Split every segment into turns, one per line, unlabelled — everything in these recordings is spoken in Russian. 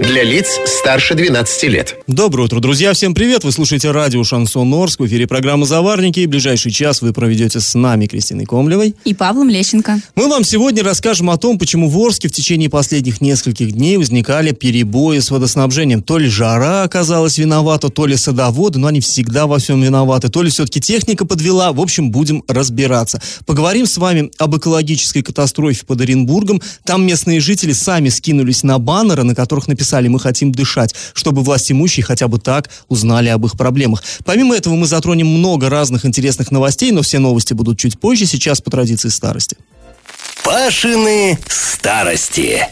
Для лиц старше 12 лет.
Доброе утро, друзья. Всем привет. Вы слушаете радио «Шансон Орск». В эфире программы «Заварники». И ближайший час вы проведете с нами, Кристиной Комлевой.
И Павлом Лещенко.
Мы вам сегодня расскажем о том, почему в Орске в течение последних нескольких дней возникали перебои с водоснабжением. То ли жара оказалась виновата, то ли садоводы, но они всегда во всем виноваты, то ли все-таки техника подвела. В общем, будем разбираться. Поговорим с вами об экологической катастрофе под Оренбургом. Там местные жители сами скинулись на баннеры, на которых написали написали «Мы хотим дышать», чтобы власть имущие хотя бы так узнали об их проблемах. Помимо этого мы затронем много разных интересных новостей, но все новости будут чуть позже, сейчас по традиции старости.
Пашины старости.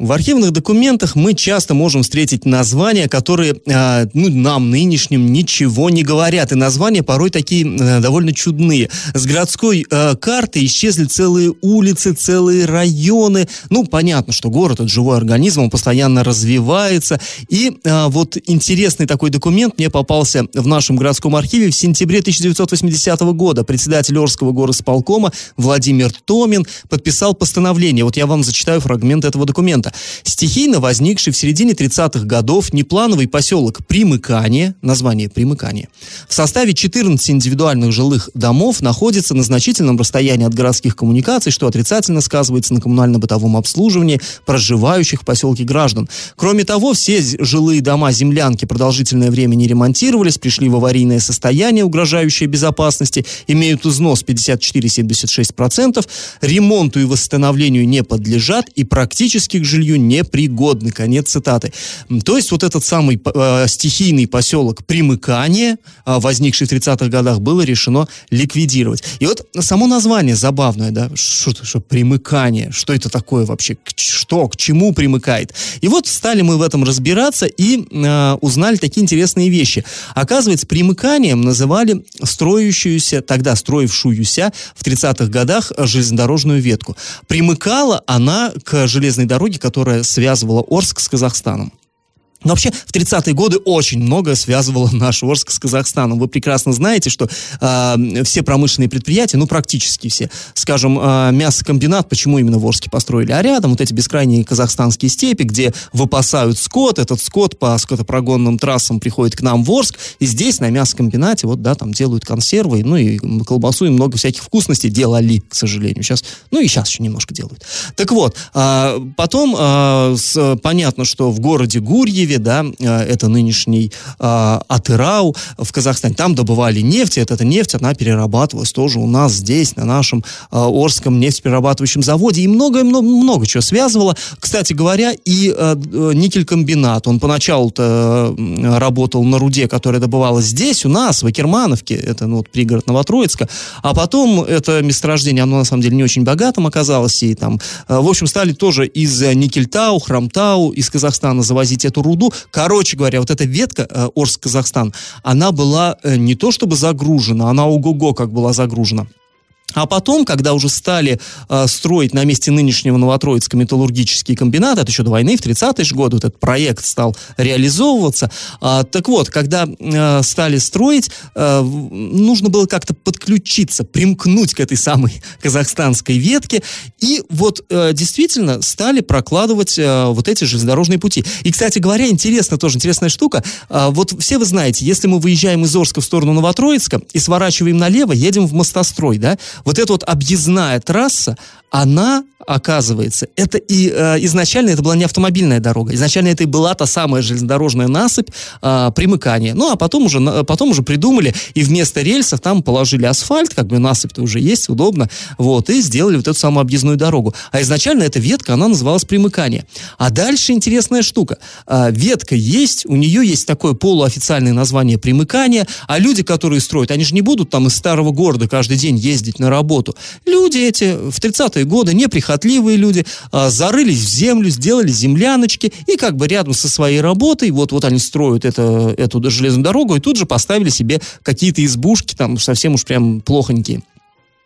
В архивных документах мы часто можем встретить названия, которые э, ну, нам, нынешним, ничего не говорят. И названия порой такие э, довольно чудные. С городской э, карты исчезли целые улицы, целые районы. Ну, понятно, что город — это живой организм, он постоянно развивается. И э, вот интересный такой документ мне попался в нашем городском архиве в сентябре 1980 года. Председатель Орского горосполкома Владимир Томин подписал постановление. Вот я вам зачитаю фрагмент этого документа. Стихийно возникший в середине 30-х годов неплановый поселок Примыкание, название Примыкание, в составе 14 индивидуальных жилых домов находится на значительном расстоянии от городских коммуникаций, что отрицательно сказывается на коммунально-бытовом обслуживании проживающих в поселке граждан. Кроме того, все жилые дома землянки продолжительное время не ремонтировались, пришли в аварийное состояние, угрожающее безопасности, имеют износ 54-76%, ремонту и восстановлению не подлежат и практически к жилью жилью непригодны. Конец цитаты. То есть вот этот самый э, стихийный поселок Примыкание, э, возникший в 30-х годах, было решено ликвидировать. И вот само название забавное, да, что, что примыкание, что это такое вообще, к, что, к чему примыкает. И вот стали мы в этом разбираться и э, узнали такие интересные вещи. Оказывается, примыканием называли строящуюся, тогда строившуюся в 30-х годах железнодорожную ветку. Примыкала она к железной дороге, которая связывала Орск с Казахстаном. Но вообще в 30-е годы очень многое связывало наш Орск с Казахстаном. Вы прекрасно знаете, что э, все промышленные предприятия, ну практически все, скажем, э, мясокомбинат, почему именно в Орске построили, а рядом вот эти бескрайние казахстанские степи, где выпасают скот, этот скот по скотопрогонным трассам приходит к нам в Орск, и здесь на мясокомбинате вот, да, там делают консервы, ну и колбасу, и много всяких вкусностей делали, к сожалению. Сейчас, ну и сейчас еще немножко делают. Так вот, э, потом э, с, понятно, что в городе Гурьеве Киеве, да, э, это нынешний э, Атырау в Казахстане, там добывали нефть, и эта нефть, она перерабатывалась тоже у нас здесь, на нашем э, Орском нефтеперерабатывающем заводе, и много-много много чего связывало. Кстати говоря, и э, никель-комбинат, он поначалу-то работал на руде, которая добывалась здесь, у нас, в Акермановке, это ну, вот, пригород Новотроицка, а потом это месторождение, оно на самом деле не очень богатым оказалось, и там, в общем, стали тоже из Никельтау, Храмтау, из Казахстана завозить эту руду, руду. Короче говоря, вот эта ветка э, Орск-Казахстан, она была э, не то чтобы загружена, она ого-го как была загружена. А потом, когда уже стали э, строить на месте нынешнего Новотроицкого металлургический комбинат, это еще до войны, в 30-е же годы вот этот проект стал реализовываться. Э, так вот, когда э, стали строить, э, нужно было как-то подключиться, примкнуть к этой самой казахстанской ветке, и вот э, действительно стали прокладывать э, вот эти железнодорожные пути. И, кстати говоря, интересно тоже, интересная штука, э, вот все вы знаете, если мы выезжаем из Орска в сторону Новотроицка и сворачиваем налево, едем в Мостострой, да, вот эта вот объездная трасса, она, оказывается, это и э, изначально это была не автомобильная дорога, изначально это и была та самая железнодорожная насыпь э, примыкания. Ну, а потом уже, потом уже придумали, и вместо рельсов там положили асфальт, как бы насыпь-то уже есть, удобно, вот, и сделали вот эту самую объездную дорогу. А изначально эта ветка, она называлась примыкание. А дальше интересная штука. Э, ветка есть, у нее есть такое полуофициальное название примыкание, а люди, которые строят, они же не будут там из старого города каждый день ездить на работу. Люди эти в 30-е 90-е годы неприхотливые люди а, зарылись в землю, сделали земляночки и как бы рядом со своей работой, вот, вот они строят это, эту железную дорогу и тут же поставили себе какие-то избушки там совсем уж прям плохонькие.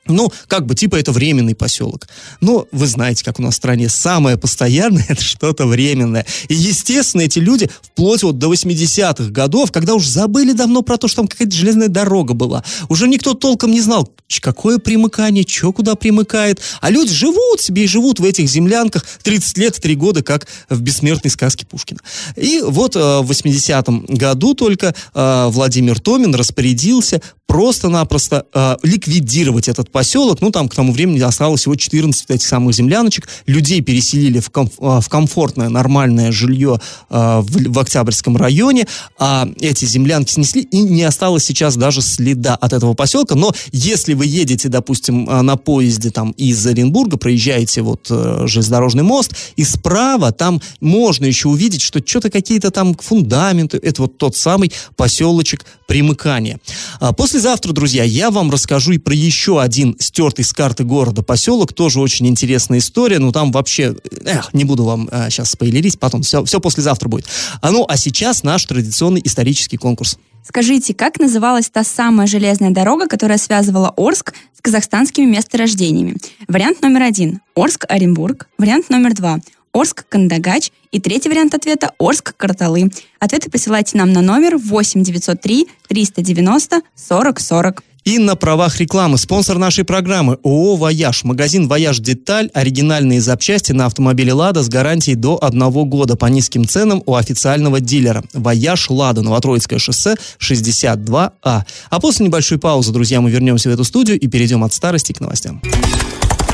Ну, как бы, типа, это временный поселок. Но вы знаете, как у нас в стране самое постоянное, это что-то временное. И, естественно, эти люди вплоть вот до 80-х годов, когда уже забыли давно про то, что там какая-то железная дорога была, уже никто толком не знал, какое примыкание, что куда примыкает. А люди живут себе и живут в этих землянках 30 лет, 3 года, как в бессмертной сказке Пушкина. И вот э, в 80-м году только э, Владимир Томин распорядился просто-напросто э, ликвидировать этот поселок. Ну, там к тому времени осталось всего 14 этих самых земляночек. Людей переселили в, комф, э, в комфортное, нормальное жилье э, в, в Октябрьском районе, а эти землянки снесли, и не осталось сейчас даже следа от этого поселка. Но если вы едете, допустим, э, на поезде там из Оренбурга, проезжаете вот э, железнодорожный мост, и справа там можно еще увидеть, что что-то какие-то там фундаменты, это вот тот самый поселочек примыкания. А после завтра, друзья, я вам расскажу и про еще один стертый с карты города поселок. Тоже очень интересная история. Ну, там вообще... Эх, не буду вам э, сейчас спойлерить, потом все, все послезавтра будет. А ну, а сейчас наш традиционный исторический конкурс.
Скажите, как называлась та самая железная дорога, которая связывала Орск с казахстанскими месторождениями? Вариант номер один – Орск-Оренбург. Вариант номер два – Орск-Кандагач. И третий вариант ответа – Орск-Карталы. Ответы присылайте нам на номер 8 903 390 40 40.
И на правах рекламы спонсор нашей программы ООО «Вояж». Магазин «Вояж Деталь». Оригинальные запчасти на автомобиле «Лада» с гарантией до одного года по низким ценам у официального дилера. «Вояж Лада», Новотроицкое шоссе, 62А. А после небольшой паузы, друзья, мы вернемся в эту студию и перейдем от старости к новостям.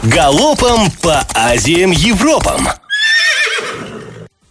Галопом по Азиям Европам!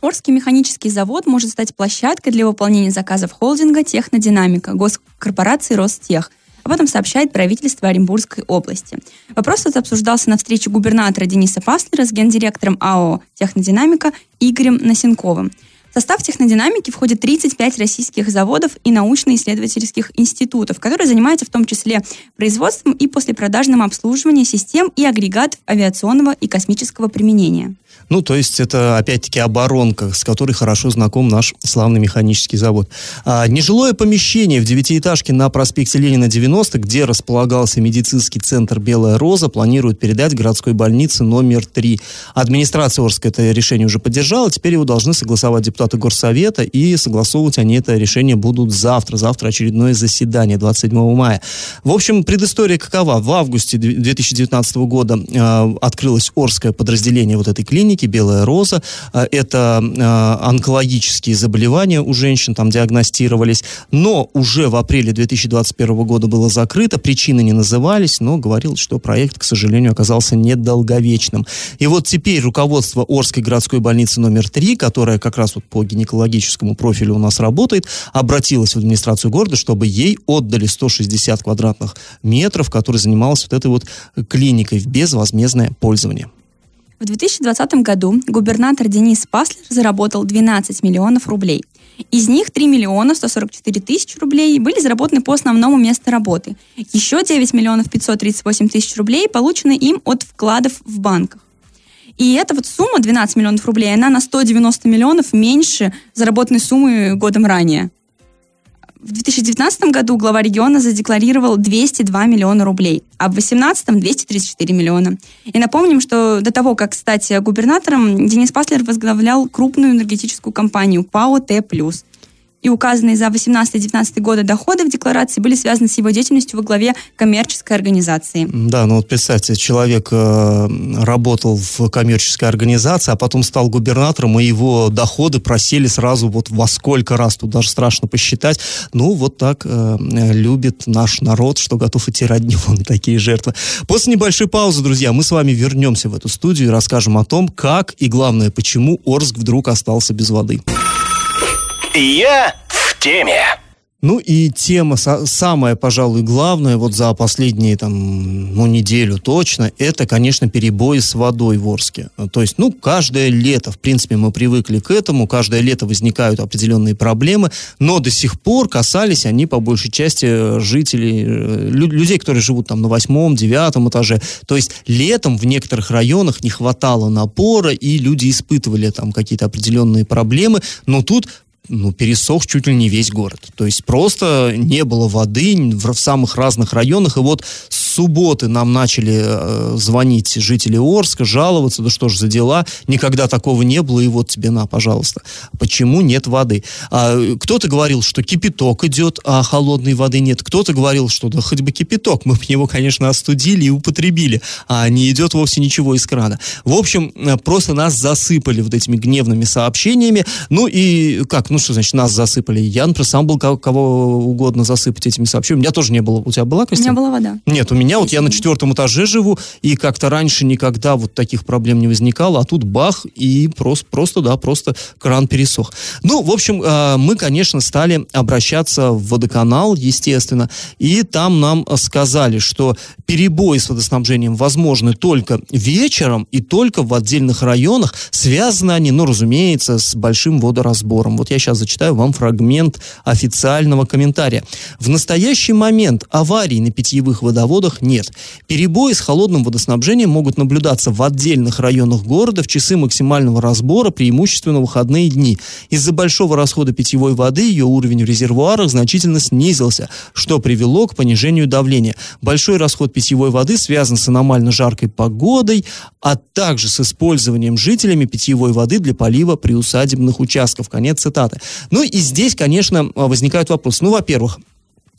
Орский механический завод может стать площадкой для выполнения заказов холдинга «Технодинамика» госкорпорации «Ростех», об этом сообщает правительство Оренбургской области. Вопрос этот обсуждался на встрече губернатора Дениса Паслера с гендиректором АО «Технодинамика» Игорем Носенковым. В состав технодинамики входит 35 российских заводов и научно-исследовательских институтов, которые занимаются в том числе производством и послепродажным обслуживанием систем и агрегатов авиационного и космического применения.
Ну, то есть это, опять-таки, оборонка, с которой хорошо знаком наш славный механический завод. А, нежилое помещение в девятиэтажке на проспекте Ленина 90, где располагался медицинский центр «Белая роза», планируют передать городской больнице номер 3. Администрация Орска это решение уже поддержала, теперь его должны согласовать депутаты Горсовета, и согласовывать они это решение будут завтра. Завтра очередное заседание, 27 мая. В общем, предыстория какова? В августе 2019 года э, открылось Орское подразделение вот этой клиники, «Белая роза». Э, это э, онкологические заболевания у женщин там диагностировались. Но уже в апреле 2021 года было закрыто. Причины не назывались, но говорилось, что проект, к сожалению, оказался недолговечным. И вот теперь руководство Орской городской больницы номер 3, которая как раз вот по гинекологическому профилю у нас работает, обратилась в администрацию города, чтобы ей отдали 160 квадратных метров, которые занималась вот этой вот клиникой в безвозмездное пользование.
В 2020 году губернатор Денис Паслер заработал 12 миллионов рублей. Из них 3 миллиона 144 тысяч рублей были заработаны по основному месту работы. Еще 9 миллионов 538 тысяч рублей получены им от вкладов в банках. И эта вот сумма, 12 миллионов рублей, она на 190 миллионов меньше заработанной суммы годом ранее. В 2019 году глава региона задекларировал 202 миллиона рублей, а в 2018 234 миллиона. И напомним, что до того, как стать губернатором, Денис Паслер возглавлял крупную энергетическую компанию ПАО «Т+» и указанные за 18-19 годы доходы в декларации были связаны с его деятельностью во главе коммерческой организации.
Да, ну вот представьте, человек э, работал в коммерческой организации, а потом стал губернатором, и его доходы просели сразу вот во сколько раз, тут даже страшно посчитать. Ну, вот так э, любит наш народ, что готов идти ради него на такие жертвы. После небольшой паузы, друзья, мы с вами вернемся в эту студию и расскажем о том, как и, главное, почему Орск вдруг остался без воды.
Я в теме.
Ну и тема самая, пожалуй, главная вот за последние там, ну, неделю точно, это, конечно, перебои с водой в Орске. То есть, ну, каждое лето, в принципе, мы привыкли к этому, каждое лето возникают определенные проблемы, но до сих пор касались они по большей части жителей, э, людей, которые живут там на восьмом, девятом этаже. То есть летом в некоторых районах не хватало напора, и люди испытывали там какие-то определенные проблемы, но тут ну, пересох чуть ли не весь город. То есть просто не было воды в, самых разных районах. И вот субботы нам начали э, звонить жители Орска, жаловаться, да что ж за дела, никогда такого не было, и вот тебе на, пожалуйста. Почему нет воды? А, кто-то говорил, что кипяток идет, а холодной воды нет. Кто-то говорил, что да хоть бы кипяток, мы бы его, конечно, остудили и употребили, а не идет вовсе ничего из крана. В общем, э, просто нас засыпали вот этими гневными сообщениями. Ну и как, ну что значит нас засыпали? Я, например, сам был кого, угодно засыпать этими сообщениями. У меня тоже не было. У тебя была, Кристина?
У меня была вода.
Нет, у меня вот я на четвертом этаже живу, и как-то раньше никогда вот таких проблем не возникало, а тут бах, и просто, просто да, просто кран пересох. Ну, в общем, э, мы, конечно, стали обращаться в водоканал, естественно, и там нам сказали, что перебои с водоснабжением возможны только вечером и только в отдельных районах. Связаны они, ну, разумеется, с большим водоразбором. Вот я сейчас зачитаю вам фрагмент официального комментария. В настоящий момент аварий на питьевых водоводах нет. Перебои с холодным водоснабжением могут наблюдаться в отдельных районах города в часы максимального разбора, преимущественно выходные дни. Из-за большого расхода питьевой воды ее уровень в резервуарах значительно снизился, что привело к понижению давления. Большой расход питьевой воды связан с аномально жаркой погодой, а также с использованием жителями питьевой воды для полива приусадебных участков. Конец цитаты. Ну и здесь, конечно, возникают вопросы. Ну, во-первых,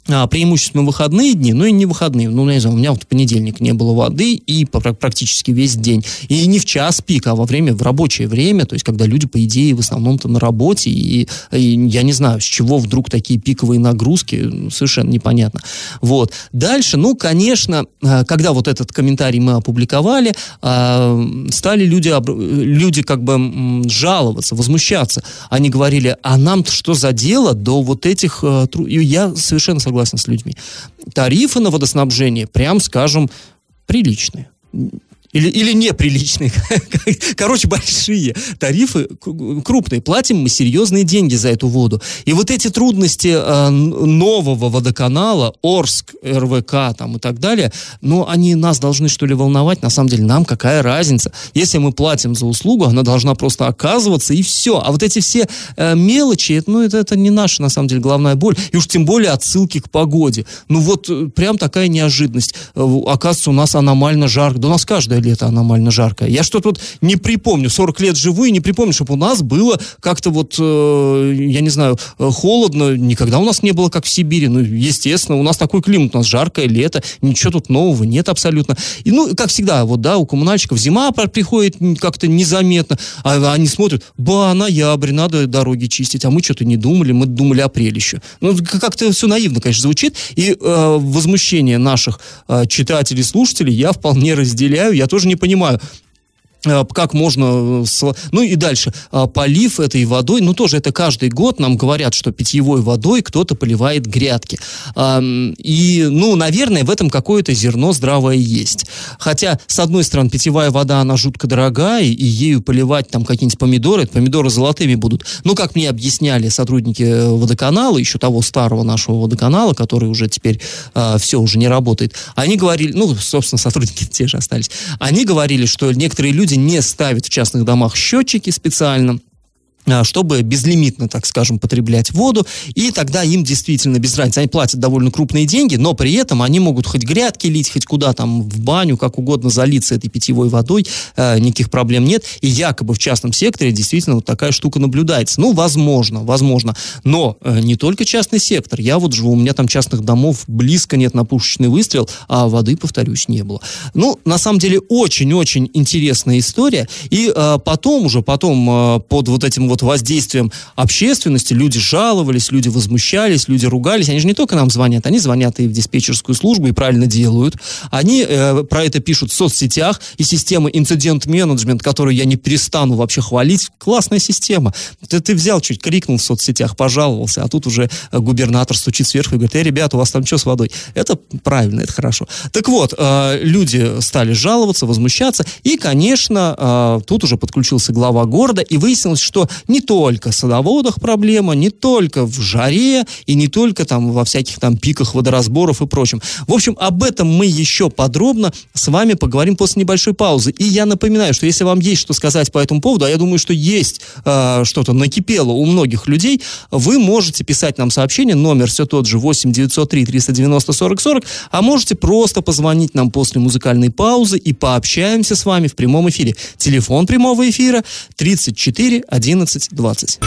преимущественно выходные дни, но и не выходные. Ну, не знаю, у меня вот в понедельник не было воды и практически весь день. И не в час пик, а во время, в рабочее время, то есть когда люди, по идее, в основном-то на работе, и, и я не знаю, с чего вдруг такие пиковые нагрузки, совершенно непонятно. Вот. Дальше, ну, конечно, а, когда вот этот комментарий мы опубликовали, а, стали люди, люди как бы жаловаться, возмущаться. Они говорили, а нам что за дело до вот этих... И я совершенно согласен с людьми. Тарифы на водоснабжение, прям скажем, приличные. Или, или неприличные. Короче, большие тарифы, крупные. Платим мы серьезные деньги за эту воду. И вот эти трудности э, нового водоканала, Орск, РВК там, и так далее, ну, они нас должны, что ли, волновать? На самом деле, нам какая разница? Если мы платим за услугу, она должна просто оказываться, и все. А вот эти все э, мелочи, ну, это, это не наша, на самом деле, главная боль. И уж тем более отсылки к погоде. Ну, вот э, прям такая неожиданность. Оказывается, у нас аномально жарко. Да у нас каждая лето аномально жаркое. Я что-то вот не припомню, 40 лет живу и не припомню, чтобы у нас было как-то вот, э, я не знаю, э, холодно. Никогда у нас не было, как в Сибири. Ну, естественно, у нас такой климат, у нас жаркое лето, ничего тут нового нет абсолютно. И, ну, как всегда, вот, да, у коммунальщиков зима приходит как-то незаметно, а они смотрят, ба, ноябрь, надо дороги чистить, а мы что-то не думали, мы думали апрель еще. Ну, как-то все наивно, конечно, звучит, и э, возмущение наших э, читателей, слушателей я вполне разделяю, я тоже не понимаю, как можно... Э, ну и дальше. А, полив этой водой, ну тоже это каждый год нам говорят, что питьевой водой кто-то поливает грядки. И, ну, наверное, в этом какое-то зерно здравое есть. Хотя, с одной стороны, питьевая вода, она жутко дорогая, и ею поливать там какие-нибудь помидоры, помидоры золотыми будут. Ну, как мне объясняли сотрудники э, водоканала, еще того старого нашего водоканала, который уже теперь все уже не работает, они говорили, ну, собственно, сотрудники те же остались, они говорили, что некоторые люди люди не ставят в частных домах счетчики специально, чтобы безлимитно, так скажем, потреблять воду, и тогда им действительно без разницы, они платят довольно крупные деньги, но при этом они могут хоть грядки лить, хоть куда там, в баню, как угодно залиться этой питьевой водой, э, никаких проблем нет, и якобы в частном секторе действительно вот такая штука наблюдается. Ну, возможно, возможно, но э, не только частный сектор, я вот живу, у меня там частных домов близко нет на пушечный выстрел, а воды, повторюсь, не было. Ну, на самом деле, очень-очень интересная история, и э, потом уже, потом э, под вот этим вот воздействием общественности люди жаловались, люди возмущались, люди ругались. Они же не только нам звонят, они звонят и в диспетчерскую службу и правильно делают. Они э, про это пишут в соцсетях, и система инцидент-менеджмент, которую я не перестану вообще хвалить, классная система. Ты, ты взял чуть, крикнул в соцсетях, пожаловался, а тут уже э, губернатор стучит сверху и говорит, эй, ребята, у вас там что с водой? Это правильно, это хорошо. Так вот, э, люди стали жаловаться, возмущаться, и, конечно, э, тут уже подключился глава города, и выяснилось, что Не только в садоводах проблема, не только в жаре и не только там во всяких там пиках водоразборов и прочем. В общем, об этом мы еще подробно с вами поговорим после небольшой паузы. И я напоминаю, что если вам есть что сказать по этому поводу, а я думаю, что есть э, что-то накипело у многих людей, вы можете писать нам сообщение, номер все тот же 8 903 390 40 40, а можете просто позвонить нам после музыкальной паузы и пообщаемся с вами в прямом эфире. Телефон прямого эфира 34 11 20.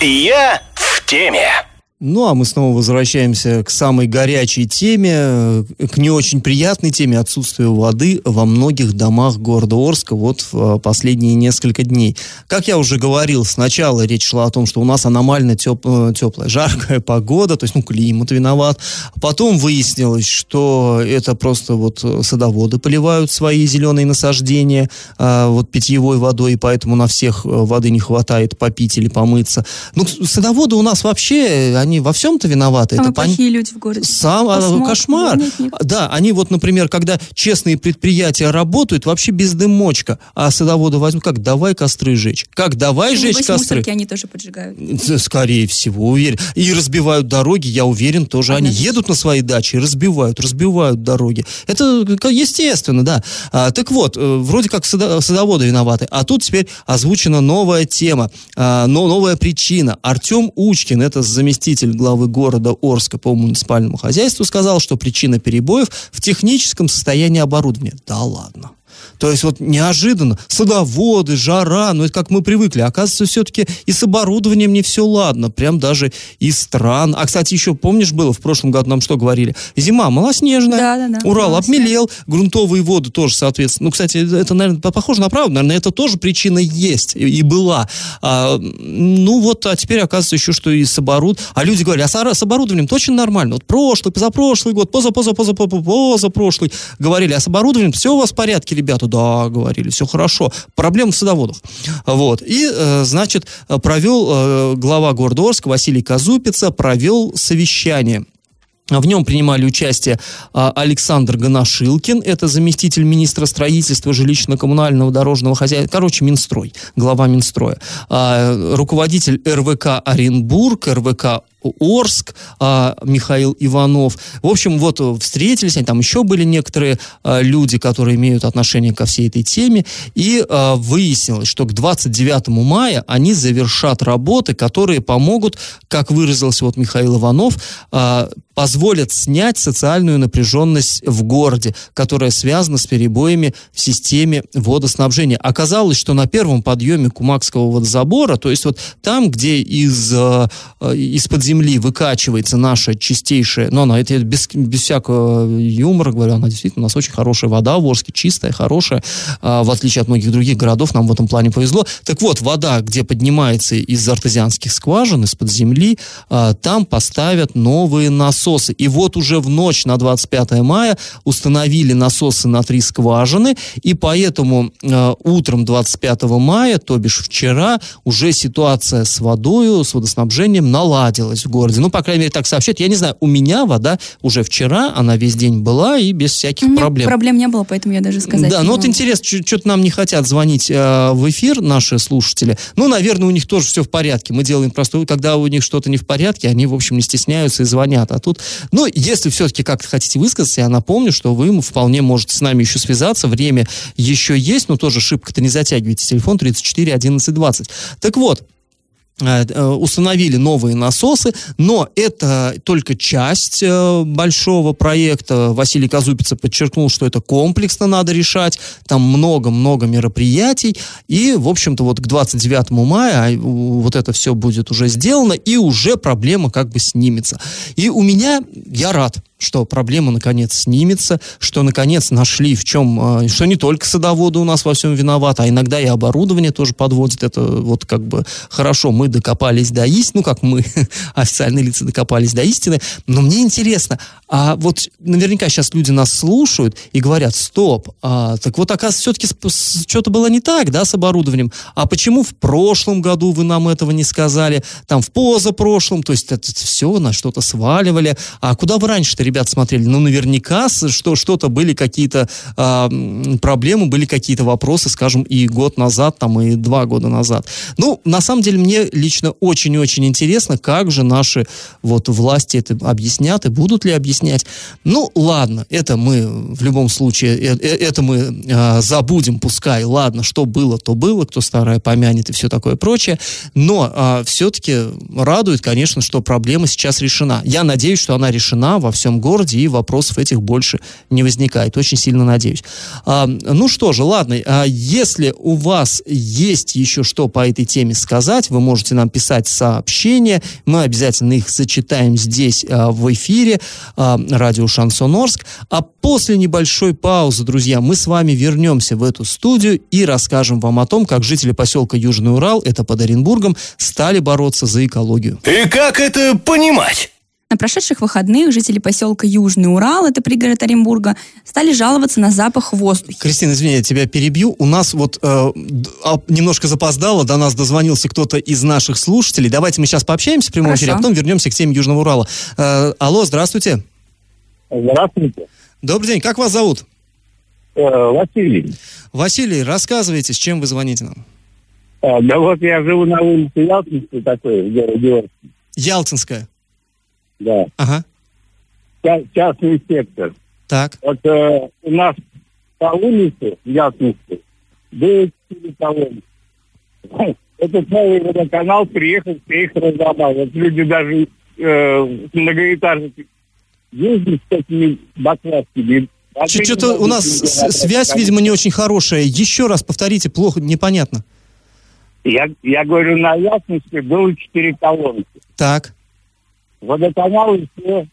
Я в теме.
Ну, а мы снова возвращаемся к самой горячей теме, э, к не очень приятной теме отсутствия воды во многих домах города Орска вот в э, последние несколько дней. Как я уже говорил, сначала речь шла о том, что у нас аномально теп, э, теплая, жаркая погода, то есть, ну, климат виноват. Потом выяснилось, что это просто вот садоводы поливают свои зеленые насаждения вот питьевой водой, и поэтому на всех воды не хватает попить или помыться. Ну, садоводы у нас вообще, они во всем-то виноваты.
Самые
это пон-
плохие люди в городе.
Сам а,
Посмотрим.
кошмар.
Нет, нет.
Да, они вот, например, когда честные предприятия работают, вообще без дымочка, а садоводы возьмут, как давай костры жечь. Как давай жечь
Небось,
костры.
они тоже поджигают.
Скорее всего, уверен. И разбивают дороги, я уверен, тоже они
Однозначно.
едут на свои дачи и разбивают, разбивают дороги. Это естественно, да. А, так вот, э, вроде как садоводы виноваты, а тут теперь озвучена новая тема, а, но новая причина. Артем Учкин, это заместитель главы города Орска по муниципальному хозяйству, сказал, что причина перебоев в техническом состоянии оборудования. Да ладно. То есть вот неожиданно садоводы, жара, ну это как мы привыкли. Оказывается, все-таки и с оборудованием не все ладно. Прям даже и стран. А, кстати, еще помнишь было в прошлом году нам что говорили? Зима малоснежная.
Да, да, да.
Урал
Малоснежная.
обмелел, грунтовые воды тоже, соответственно. Ну, кстати, это, наверное, похоже на правду. Наверное, это тоже причина есть и, и была. А, ну вот, а теперь оказывается еще, что и с оборудованием. А люди говорят, а с оборудованием точно нормально. Вот прошлый, позапрошлый год, поза, поза, поза, поза, позапрошлый говорили, а с оборудованием все у вас в порядке, ребята? Да, говорили, все хорошо. Проблема в садоводах. Вот. И, э, значит, провел э, глава города Орска Василий Казупица, провел совещание. В нем принимали участие а, Александр Ганашилкин, это заместитель министра строительства, жилищно-коммунального дорожного хозяйства, короче, Минстрой, глава Минстроя, А, руководитель РВК Оренбург, РВК Орск, а, Михаил Иванов. В общем, вот встретились, они, там еще были некоторые люди, которые имеют отношение ко всей этой теме, и выяснилось, что к 29 мая они завершат работы, которые помогут, как выразился вот Михаил Иванов, позволят снять социальную напряженность в городе, которая связана с перебоями в системе водоснабжения. Оказалось, что на первом подъеме Кумакского водозабора, то есть вот там, где из, э, э, из-под земли выкачивается наша чистейшая, но она это без, без всякого юмора, говорю, она действительно, у нас очень хорошая вода в Орске, чистая, хорошая, а, в отличие от многих других городов, нам в этом плане повезло. Так вот, вода, где поднимается из артезианских скважин, из-под земли, а, там поставят новые насосы. И вот уже в ночь на 25 мая установили насосы на три скважины, и поэтому э, утром 25 мая, то бишь вчера, уже ситуация с водой, с водоснабжением наладилась в городе. Ну, по крайней мере, так сообщают. Я не знаю, у меня вода уже вчера, она весь день была и без всяких проблем.
проблем не было, поэтому я даже сказать
Да, ну вот интересно, что-то нам не хотят звонить э, в эфир наши слушатели. Ну, наверное, у них тоже все в порядке. Мы делаем просто, когда у них что-то не в порядке, они, в общем, не стесняются и звонят. А тут, ну, если все-таки как-то хотите высказаться, я напомню, что вы вполне можете с нами еще связаться. Время еще есть, но тоже шибко-то не затягивайте. Телефон 34 11 20. Так вот, установили новые насосы, но это только часть э, большого проекта. Василий Казупица подчеркнул, что это комплексно надо решать, там много-много мероприятий, и, в общем-то, вот к 29 мая а, вот это все будет уже сделано, и уже проблема как бы снимется. И у меня, я рад, что проблема наконец снимется, что наконец нашли в чем, э, что не только садоводы у нас во всем виноваты, а иногда и оборудование тоже подводит. Это вот как бы хорошо, мы докопались до истины, ну как мы, официальные лица докопались до истины, но мне интересно, а вот наверняка сейчас люди нас слушают и говорят, стоп, а, так вот оказывается все-таки что-то было не так, да, с оборудованием, а почему в прошлом году вы нам этого не сказали, там в позапрошлом, то есть это все на что-то сваливали, а куда вы раньше-то ребята смотрели, ну, наверняка что, что-то были какие-то э, проблемы, были какие-то вопросы, скажем, и год назад, там, и два года назад. Ну, на самом деле, мне лично очень-очень интересно, как же наши вот власти это объяснят и будут ли объяснять. Ну, ладно, это мы в любом случае, э, э, это мы э, забудем, пускай, ладно, что было, то было, кто старое помянет и все такое прочее, но э, все-таки радует, конечно, что проблема сейчас решена. Я надеюсь, что она решена во всем городе, и вопросов этих больше не возникает. Очень сильно надеюсь. А, ну что же, ладно, а если у вас есть еще что по этой теме сказать, вы можете нам писать сообщения, мы обязательно их зачитаем здесь а, в эфире а, радио Шансон Орск. А после небольшой паузы, друзья, мы с вами вернемся в эту студию и расскажем вам о том, как жители поселка Южный Урал, это под Оренбургом, стали бороться за экологию.
И как это понимать?
На прошедших выходных жители поселка Южный Урал, это пригород Оренбурга, стали жаловаться на запах воздуха.
Кристина, извини, я тебя перебью. У нас вот э, немножко запоздало, до нас дозвонился кто-то из наших слушателей. Давайте мы сейчас пообщаемся в прямом Хорошо. эфире, а потом вернемся к теме Южного Урала. Э, алло, здравствуйте.
Здравствуйте.
Добрый день, как вас зовут?
Э, Василий.
Василий, рассказывайте, с чем вы звоните нам?
Э, да вот я живу на улице Ялтинской такой, в городе
Ялтинская?
Да.
Ага.
Частный сектор.
Так.
Вот э, у нас по улице Ясности было четыре колонны. Этот новый водоканал приехал, приехал разломал. Вот люди даже э, многоэтажки ездят с этими баклажками.
Что-то у нас связь, видимо, не очень хорошая. Еще раз повторите, плохо, непонятно.
Я, я говорю, на Ясности было четыре колонки.
Так
водоканал и все,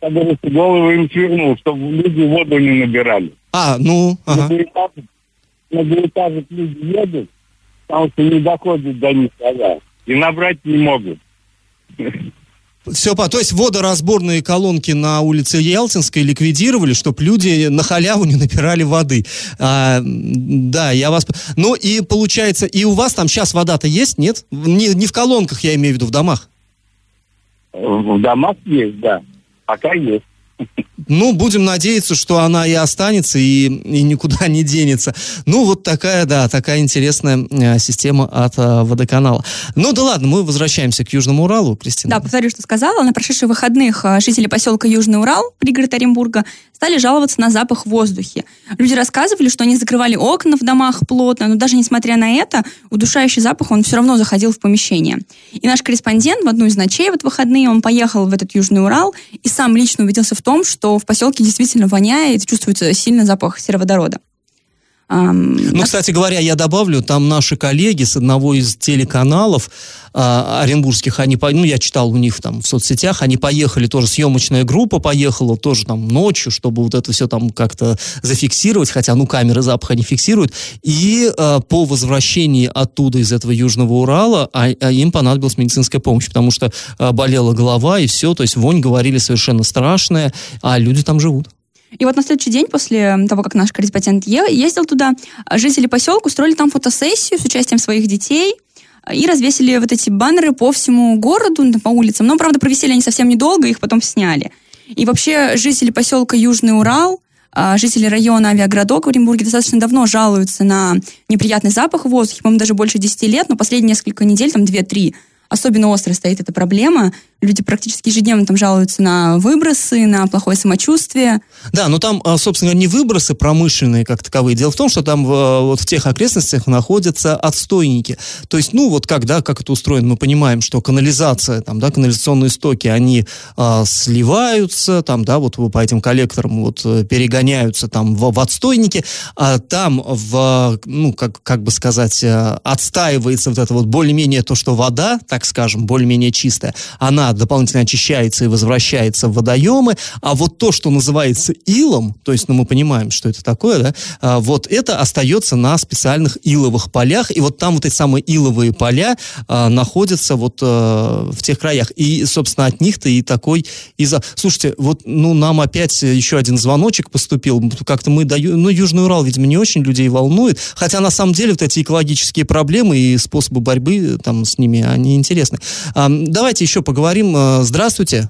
как говорится, голову им свернул, чтобы люди воду не набирали.
А, ну, ага.
На двухэтажек люди едут, потому что не доходит до них вода. И набрать не могут.
Все, то есть водоразборные колонки на улице Ялтинской ликвидировали, чтобы люди на халяву не набирали воды. А, да, я вас... Ну и получается, и у вас там сейчас вода-то есть, нет? Не, не в колонках, я имею в виду, в домах.
В домах есть, да. Пока есть.
Ну, будем надеяться, что она и останется, и, и никуда не денется. Ну, вот такая, да, такая интересная э, система от э, водоканала. Ну, да ладно, мы возвращаемся к Южному Уралу, Кристина.
Да, повторю, что сказала. На прошедших выходных э, жители поселка Южный Урал, пригород Оренбурга, стали жаловаться на запах в воздухе. Люди рассказывали, что они закрывали окна в домах плотно, но даже несмотря на это, удушающий запах, он все равно заходил в помещение. И наш корреспондент в одну из ночей в выходные, он поехал в этот Южный Урал и сам лично убедился в том, что в поселке действительно воняет, чувствуется сильный запах сероводорода.
Ну, кстати говоря, я добавлю, там наши коллеги с одного из телеканалов а, оренбургских, они, ну, я читал у них там в соцсетях, они поехали, тоже съемочная группа поехала, тоже там ночью, чтобы вот это все там как-то зафиксировать, хотя, ну, камеры запаха не фиксируют, и а, по возвращении оттуда, из этого Южного Урала, а, а им понадобилась медицинская помощь, потому что а, болела голова и все, то есть вонь, говорили, совершенно страшная, а люди там живут.
И вот на следующий день, после того, как наш корреспондент ездил туда, жители поселка устроили там фотосессию с участием своих детей и развесили вот эти баннеры по всему городу, по улицам. Но, правда, провисели они совсем недолго, их потом сняли. И вообще жители поселка Южный Урал, а, жители района Авиаградок в Оренбурге достаточно давно жалуются на неприятный запах в воздухе, по-моему, даже больше 10 лет, но последние несколько недель, там 2-3, особенно остро стоит эта проблема. Люди практически ежедневно там жалуются на выбросы, на плохое самочувствие.
Да, но там, а, собственно, не выбросы промышленные как таковые. Дело в том, что там а, вот в тех окрестностях находятся отстойники. То есть, ну, вот как, да, как это устроено, мы понимаем, что канализация, там, да, канализационные стоки, они а, сливаются, там, да, вот по этим коллекторам вот э, перегоняются там в, в отстойники, а там в, ну, как, как бы сказать, э, отстаивается вот это вот более-менее то, что вода, так скажем, более-менее чистая, она дополнительно очищается и возвращается в водоемы, а вот то, что называется илом, то есть, ну, мы понимаем, что это такое, да, а, вот это остается на специальных иловых полях, и вот там вот эти самые иловые поля а, находятся вот а, в тех краях, и, собственно, от них-то и такой из-за... Слушайте, вот, ну, нам опять еще один звоночек поступил, как-то мы даем, ну, Южный Урал, видимо, не очень людей волнует, хотя, на самом деле, вот эти экологические проблемы и способы борьбы там с ними, они интересны. А, давайте еще поговорим поговорим. Э, здравствуйте.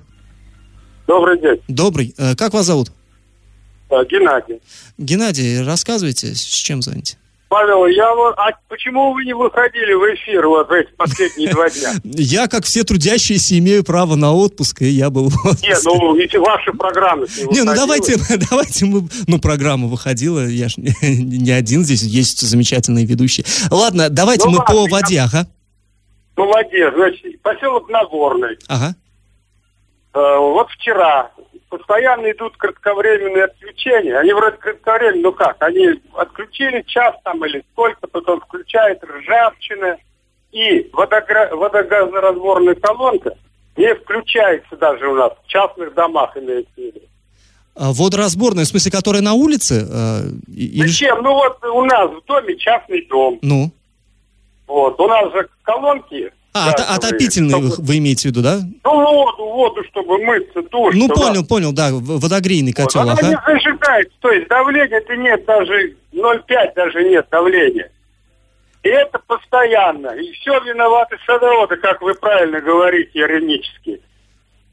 Добрый день.
Добрый. Э, Как вас зовут?
Э, Геннадий.
Геннадий, рассказывайте, с чем звоните?
Павел, я вот... А почему вы не выходили в эфир вот эти последние два дня?
Я, как все трудящиеся, имею право на отпуск, и я был в отпуске.
Нет, ну, эти ваши программы не
Не, ну давайте, давайте мы... Ну, программа выходила, я ж не, не один здесь, есть замечательные ведущие. Ладно, давайте
Ну
мы по воде, ага.
Молодец. Значит, поселок Нагорный.
Ага.
Э, вот вчера постоянно идут кратковременные отключения. Они вроде кратковременные, ну как, они отключили час там или сколько, потом включает ржавчина. И водогра- водогазоразборная колонка не включается даже у нас, в частных домах имеется в виду.
А Водоразборная, в смысле, которая на улице? э, или
Зачем? Ну вот у нас в доме частный дом.
Ну.
Вот, у нас же колонки.
А,
газовые,
отопительные вы,
чтобы-
вы имеете в виду, да?
Ну воду, воду, чтобы мыться, душ.
Ну, понял, понял, да, водогрейный
Вот,
котел,
Она
ага.
не зажигает, то есть давления-то нет даже, 0,5 даже нет давления. И это постоянно. И все виноваты садоводы, как вы правильно говорите, иронически.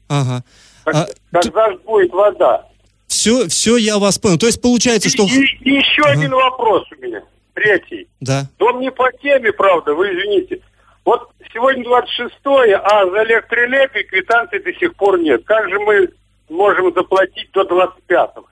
Ага.
Как-
А,
Когда же будет вода?
все, все, я вас понял. То есть получается, что...
И, и- и еще один вопрос у меня, третий.
Да.
Он не по теме, правда, вы извините. Вот сегодня 26 а за электроэнергию квитанции до сих пор нет. Как же мы можем заплатить до 25-го?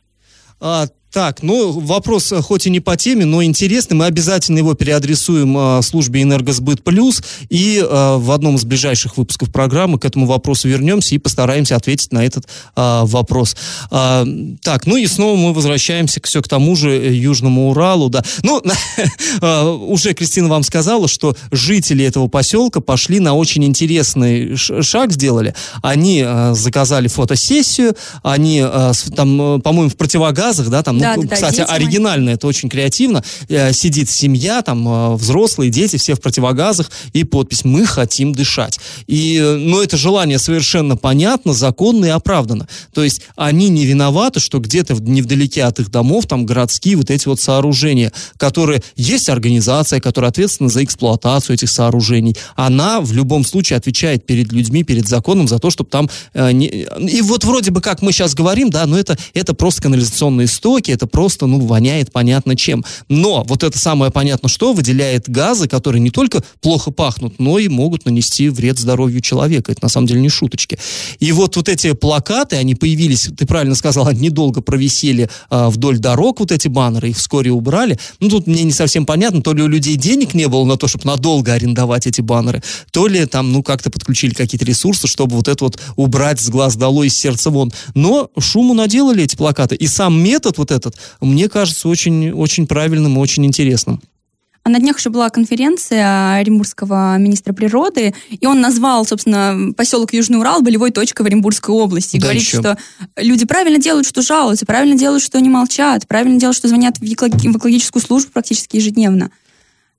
А, так, ну, вопрос э, хоть и не по теме, но интересный. Мы обязательно его переадресуем э, службе «Энергосбыт Плюс». И э, в одном из ближайших выпусков программы к этому вопросу вернемся и постараемся ответить на этот э, вопрос. А, так, ну и снова мы возвращаемся к, все к тому же э, Южному Уралу. Да. Ну, э, уже Кристина вам сказала, что жители этого поселка пошли на очень интересный шаг, сделали. Они э, заказали фотосессию, они э, там, э, по-моему, в противогазах, да, там,
Да,
ну,
да, да,
кстати,
они-
оригинально, это очень креативно. Э, Сидит семья, там, э, взрослые, дети, все в противогазах, и подпись «Мы хотим дышать». И, э, ну, это желание совершенно понятно, законно и оправдано. То есть они не виноваты, что где-то невдалеке от их домов там городские вот эти вот сооружения, которые... Есть организация, которая ответственна за эксплуатацию этих сооружений. Она в любом случае отвечает перед людьми, перед законом за то, чтобы там... э, не- И вот вроде бы как мы сейчас говорим, да, но это, это просто канализационные стоки, это просто, ну, воняет понятно чем. Но вот это самое понятно что выделяет газы, которые не только плохо пахнут, но и могут нанести вред здоровью человека. Это на самом деле не шуточки. И вот, вот эти плакаты, они появились, ты правильно сказал, они недолго провисели а, вдоль дорог, вот эти баннеры, их вскоре убрали. Ну, тут мне не совсем понятно, то ли у людей денег не было на то, чтобы надолго арендовать эти баннеры, то ли там, ну, как-то подключили какие-то ресурсы, чтобы вот это вот убрать с глаз долой, из сердца вон. Но шуму наделали эти плакаты. И сам метод вот этот, мне кажется, очень, очень правильным и очень интересным.
А на днях еще была конференция Оренбургского министра природы, и он назвал, собственно, поселок Южный Урал болевой точкой в Оренбургской области. И
Да
говорит,
еще.
что люди правильно делают, что жалуются, правильно делают, что не молчат, правильно делают, что звонят в экологи- в экологическую службу практически ежедневно.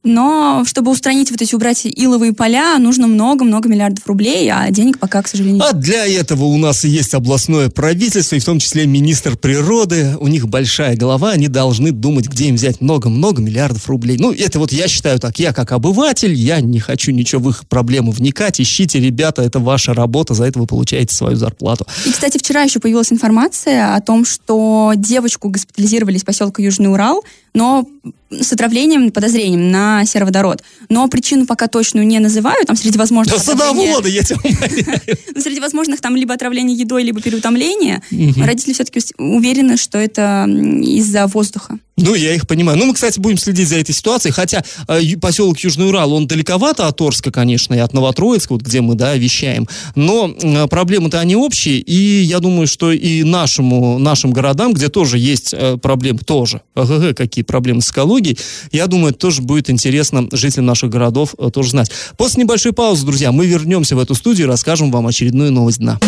Но чтобы устранить вот эти, убрать иловые поля, нужно много-много миллиардов рублей, а денег пока, к сожалению,
А для этого у нас и есть областное правительство, и в том числе министр природы. У них большая голова, они должны думать, где им взять много-много миллиардов рублей. Ну, это вот я считаю так. Я как обыватель, я не хочу ничего в их проблемы вникать. Ищите, ребята, это ваша работа, за это вы получаете свою зарплату.
И, кстати, вчера еще появилась информация о том, что девочку госпитализировали из поселка Южный Урал, но с отравлением, подозрением на сероводород. Но причину пока точную не называют. Там среди возможных...
Да
отравления-
садоводы, я тебя умоляю.
Среди возможных там либо отравление едой, либо переутомление. Родители все-таки уверены, что это из-за воздуха.
Ну, я их понимаю. Ну, мы, кстати, будем следить за этой ситуацией, хотя э, поселок Южный Урал, он далековато от Орска, конечно, и от Новотроицка, вот где мы, да, вещаем. Но э, проблемы-то они общие, и я думаю, что и нашему, нашим городам, где тоже есть э, проблемы, тоже, ага, какие проблемы с экологией, я думаю, это тоже будет интересно жителям наших городов э, тоже знать. После небольшой паузы, друзья, мы вернемся в эту студию и расскажем вам очередную новость дна.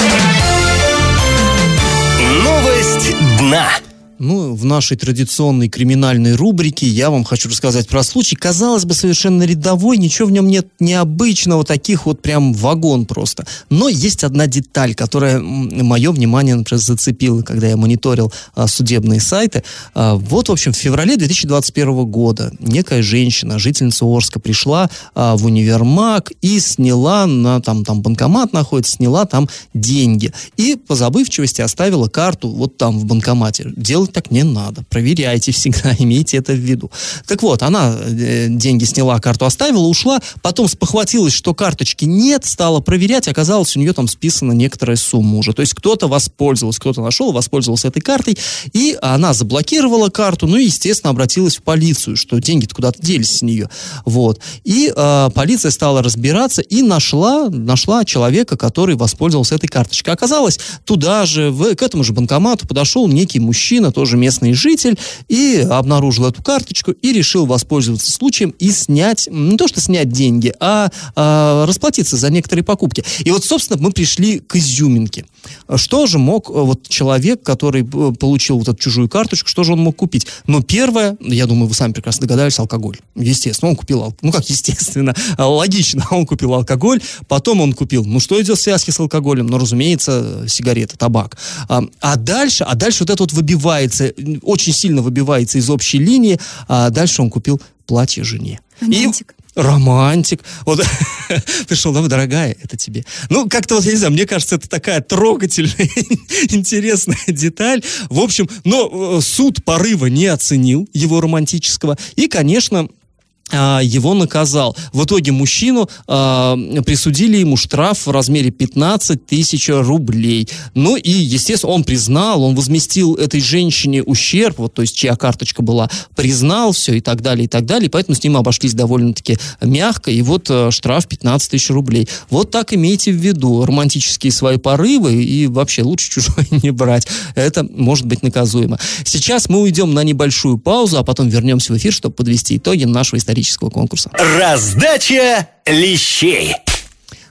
Новость дна.
Ну, в нашей традиционной криминальной рубрике я вам хочу рассказать про случай. Казалось бы, совершенно рядовой, ничего в нем нет необычного, таких вот прям вагон просто. Но есть одна деталь, которая мое внимание, например, зацепила, когда я мониторил а, судебные сайты. А, вот, в общем, в феврале 2021 года некая женщина, жительница Орска, пришла а, в универмаг и сняла, на, там, там банкомат находится, сняла там деньги. И по забывчивости оставила карту вот там в банкомате. Дело делать так не надо. Проверяйте всегда, имейте это в виду. Так вот, она э, деньги сняла, карту оставила, ушла, потом спохватилась, что карточки нет, стала проверять, оказалось, у нее там списана некоторая сумма уже. То есть кто-то воспользовался, кто-то нашел, воспользовался этой картой, и она заблокировала карту, ну и, естественно, обратилась в полицию, что деньги-то куда-то делись с нее. Вот. И э, полиция стала разбираться и нашла, нашла человека, который воспользовался этой карточкой. Оказалось, туда же, в, к этому же банкомату подошел некий мужчина, тоже местный житель, и обнаружил эту карточку и решил воспользоваться случаем и снять, не то что снять деньги, а, а расплатиться за некоторые покупки. И вот, собственно, мы пришли к изюминке. Что же мог э, вот человек, который э, получил вот эту чужую карточку, что же он мог купить? Ну, первое, я думаю, вы сами прекрасно догадались, алкоголь. Естественно, он купил, ну как естественно, логично, он купил алкоголь, потом он купил, ну что идет в связке с алкоголем? Ну, разумеется, сигареты, табак. А, а дальше, а дальше вот это вот выбивает выбивается, очень сильно выбивается из общей линии, а дальше он купил платье жене.
Романтик.
И романтик. Вот пришел, да, дорогая, это тебе. Ну, как-то вот, я не знаю, мне кажется, это такая трогательная, интересная деталь. В общем, но э, суд порыва не оценил его романтического. И, конечно, его наказал. В итоге мужчину э, присудили ему штраф в размере 15 тысяч рублей. Ну и, естественно, он признал, он возместил этой женщине ущерб, вот, то есть чья карточка была, признал все и так далее, и так далее, поэтому с ним обошлись довольно-таки мягко, и вот э, штраф 15 тысяч рублей. Вот так имейте в виду, романтические свои порывы, и вообще лучше чужое не брать. Это может быть наказуемо. Сейчас мы уйдем на небольшую паузу, а потом вернемся в эфир, чтобы подвести итоги нашего исторического исторического конкурса.
Раздача лещей.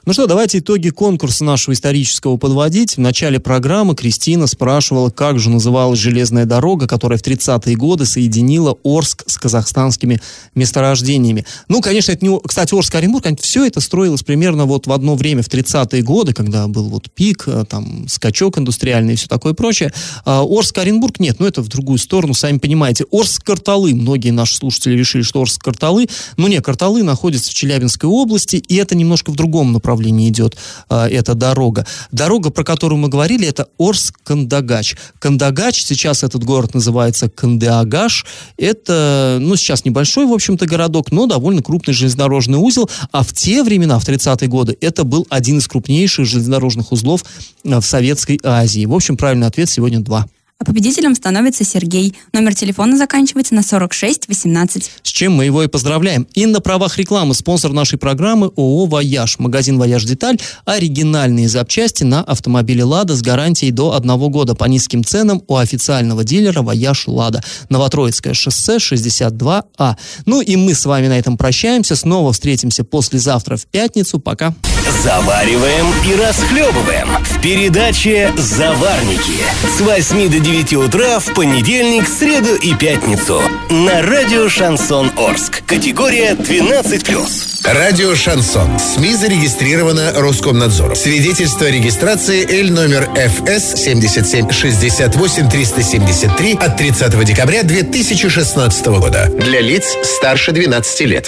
Ну что, давайте итоги конкурса нашего исторического подводить. В начале программы Кристина спрашивала, как же называлась железная дорога, которая в 30-е годы соединила Орск с казахстанскими месторождениями. Ну, конечно, это не... Кстати, Орск-Оренбург, все это строилось примерно вот в одно время, в 30-е годы, когда был вот пик, э, там, скачок индустриальный и все такое прочее. А Орск-Оренбург нет, ну, это в другую сторону, сами понимаете. Орск-Карталы, многие наши слушатели решили, что Орск-Карталы, но нет, Карталы находятся в Челябинской области, и это немножко в другом направлении направлении идет а, эта дорога. Дорога, про которую мы говорили, это Орск-Кандагач. Кандагач, сейчас этот город называется Кандеагаш. Это, ну, сейчас небольшой, в общем-то, городок, но довольно крупный железнодорожный узел. А в те времена, в 30-е годы, это был один из крупнейших железнодорожных узлов а, в Советской Азии. В общем, правильный ответ сегодня два.
А победителем становится Сергей. Номер телефона заканчивается на 4618.
С чем мы его и поздравляем. И на правах рекламы спонсор нашей программы ООО «Вояж». Магазин «Вояж Деталь». Оригинальные запчасти на автомобиле «Лада» с гарантией до одного года по низким ценам у официального дилера «Вояж Лада». Новотроицкое шоссе 62А. Ну и мы с вами на этом прощаемся. Снова встретимся послезавтра в пятницу. Пока.
Завариваем и расхлебываем в передаче «Заварники» с 8 до 9 утра в понедельник, среду и пятницу на радио «Шансон Орск». Категория 12+.
Радио «Шансон». СМИ зарегистрировано Роскомнадзором. Свидетельство о регистрации Л номер ФС 77 68 373 от 30 декабря 2016 года. Для лиц старше 12 лет.